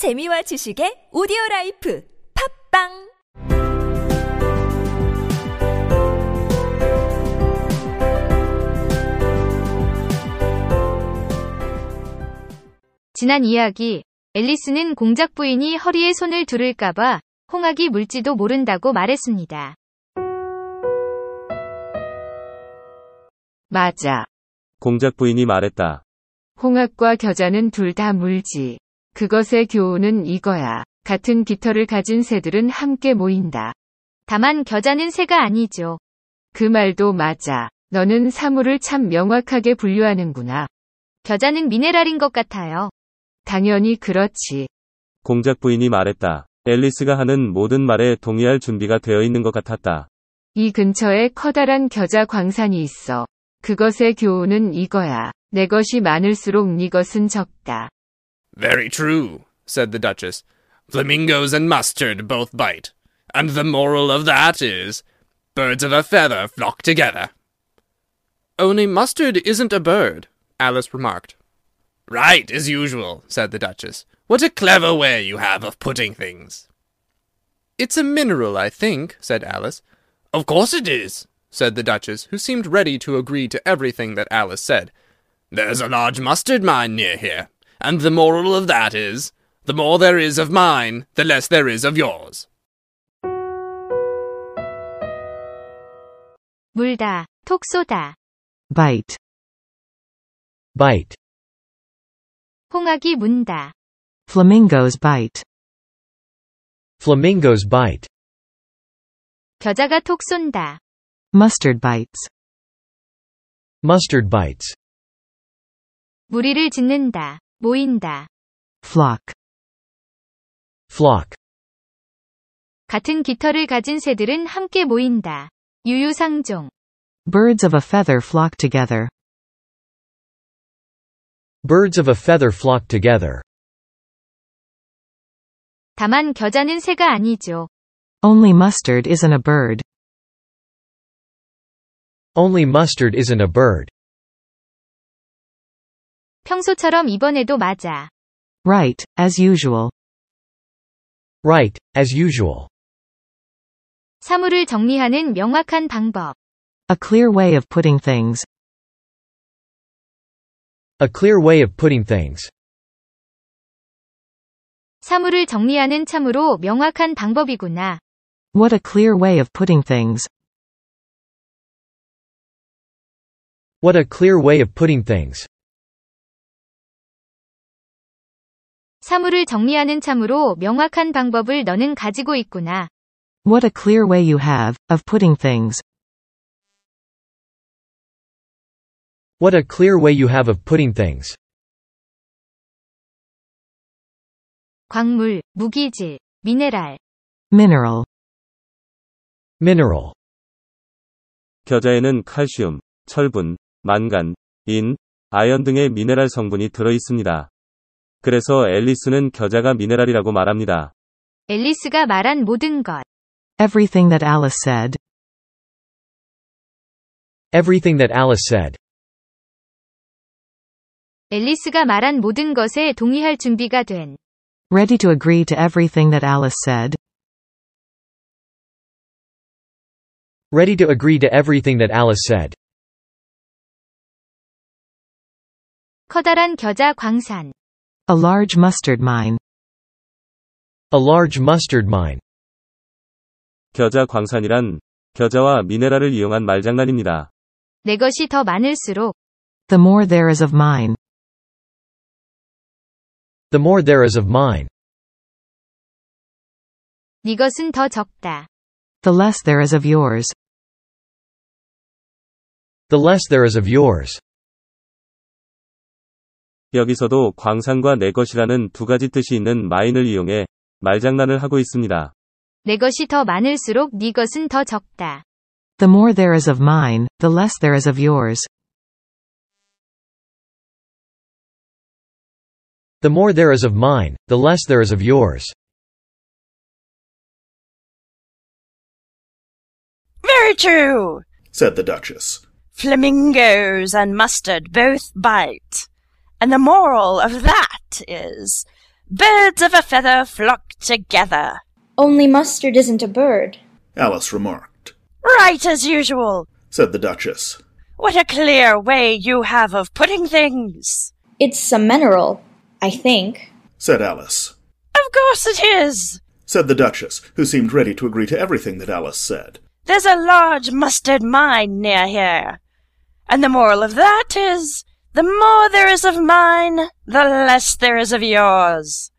재미와 지식의 오디오 라이프 팟빵 지난 이야기, 앨리스는 공작 부인이 허리에 손을 두를까봐 홍학이 물지도 모른다고 말했습니다. 맞아. 공작 부인이 말했다. 홍학과 겨자는 둘 다 물지. 그것의 교훈은 이거야. 같은 깃털을 가진 새들은 함께 모인다. 다만 겨자는 새가 아니죠. 그 말도 맞아. 너는 사물을 참 명확하게 분류하는구나. 겨자는 미네랄인 것 같아요. 당연히 그렇지. 공작 부인이 말했다. 앨리스가 하는 모든 말에 동의할 준비가 되어 있는 것 같았다. 이 근처에 커다란 겨자 광산이 있어. 그것의 교훈은 이거야. 내 것이 많을수록 네 것은 적다. Very true, said the Duchess. Flamingos and mustard both bite. And the moral of that is birds of a feather flock together. Only mustard isn't a bird, Alice remarked. Right, as usual, said the Duchess. What a clever way you have of putting things. It's a mineral, I think, said Alice. Of course it is, said the Duchess, who seemed ready to agree to everything that Alice said. There's a large mustard mine near here, and the moral of that is, the more there is of mine, the less there is of yours. 물다, 톡 쏘다. bite, bite, 홍학이 문다. flamingos bite, flamingos bite, 겨자가 톡 쏜다. mustard bites, mustard bites, 무리를 짓는다. 모인다. flock, flock, 같은 깃털을 가진 새들은 함께 모인다. 유유상종. birds of a feather flock together, birds of a feather flock together. 다만 겨자는 새가 아니죠. only mustard isn't a bird, Only mustard isn't a bird. 평소처럼 이번에도 맞아. right, as usual, Right, as usual. 사물을 정리하는 명확한 방법. a clear way of putting things, A clear way of putting things. 사물을 정리하는 참으로 명확한 방법이구나. what a clear way of putting things, What a clear way of putting things. 사물을 정리하는 참으로 명확한 방법을 너는 가지고 있구나. what a clear way you have, of putting things, What a clear way you have of putting things. 광물, 무기질, 미네랄. mineral, Mineral. 겨자에는 칼슘, 철분, 만간, 인, 아연 등의 미네랄 성분이 들어 있습니다. 그래서 앨리스는 겨자가 미네랄이라고 말합니다. 앨리스가 말한 모든 것. everything that Alice said, Everything that Alice said. 앨리스가 말한 모든 것에 동의할 준비가 된. ready to agree to everything that Alice said, Ready to agree to everything that Alice said. 커다란 겨자 광산. a large mustard mine, A large mustard mine. 겨자 광산이란 겨자와 미네랄을 이용한 말장난입니다. 내 것이 더 많을수록 the more there is of mine, The more there is of mine. 네 것은 더 적다. the less there is of yours, The less there is of yours. 여기서도 광산과 내 것이라는 두 가지 뜻이 있는 마인을 이용해 말장난을 하고 있습니다. 내 것이 더 많을수록 네 것은 더 적다. the more there is of mine, the less there is of yours, The more there is of mine, the less there is of yours. Very true. said the Duchess. Flamingos and mustard both bite. And the moral of that is, Birds of a feather flock together. Only mustard isn't a bird. Alice remarked. Right as usual. Said the Duchess. What a clear way you have of putting things. It's a mineral, I think. Said Alice. Of course it is. Said the Duchess, who seemed ready to agree to everything that Alice said. There's a large mustard mine near here. And the moral of that is, the more there is of mine, the less there is of yours.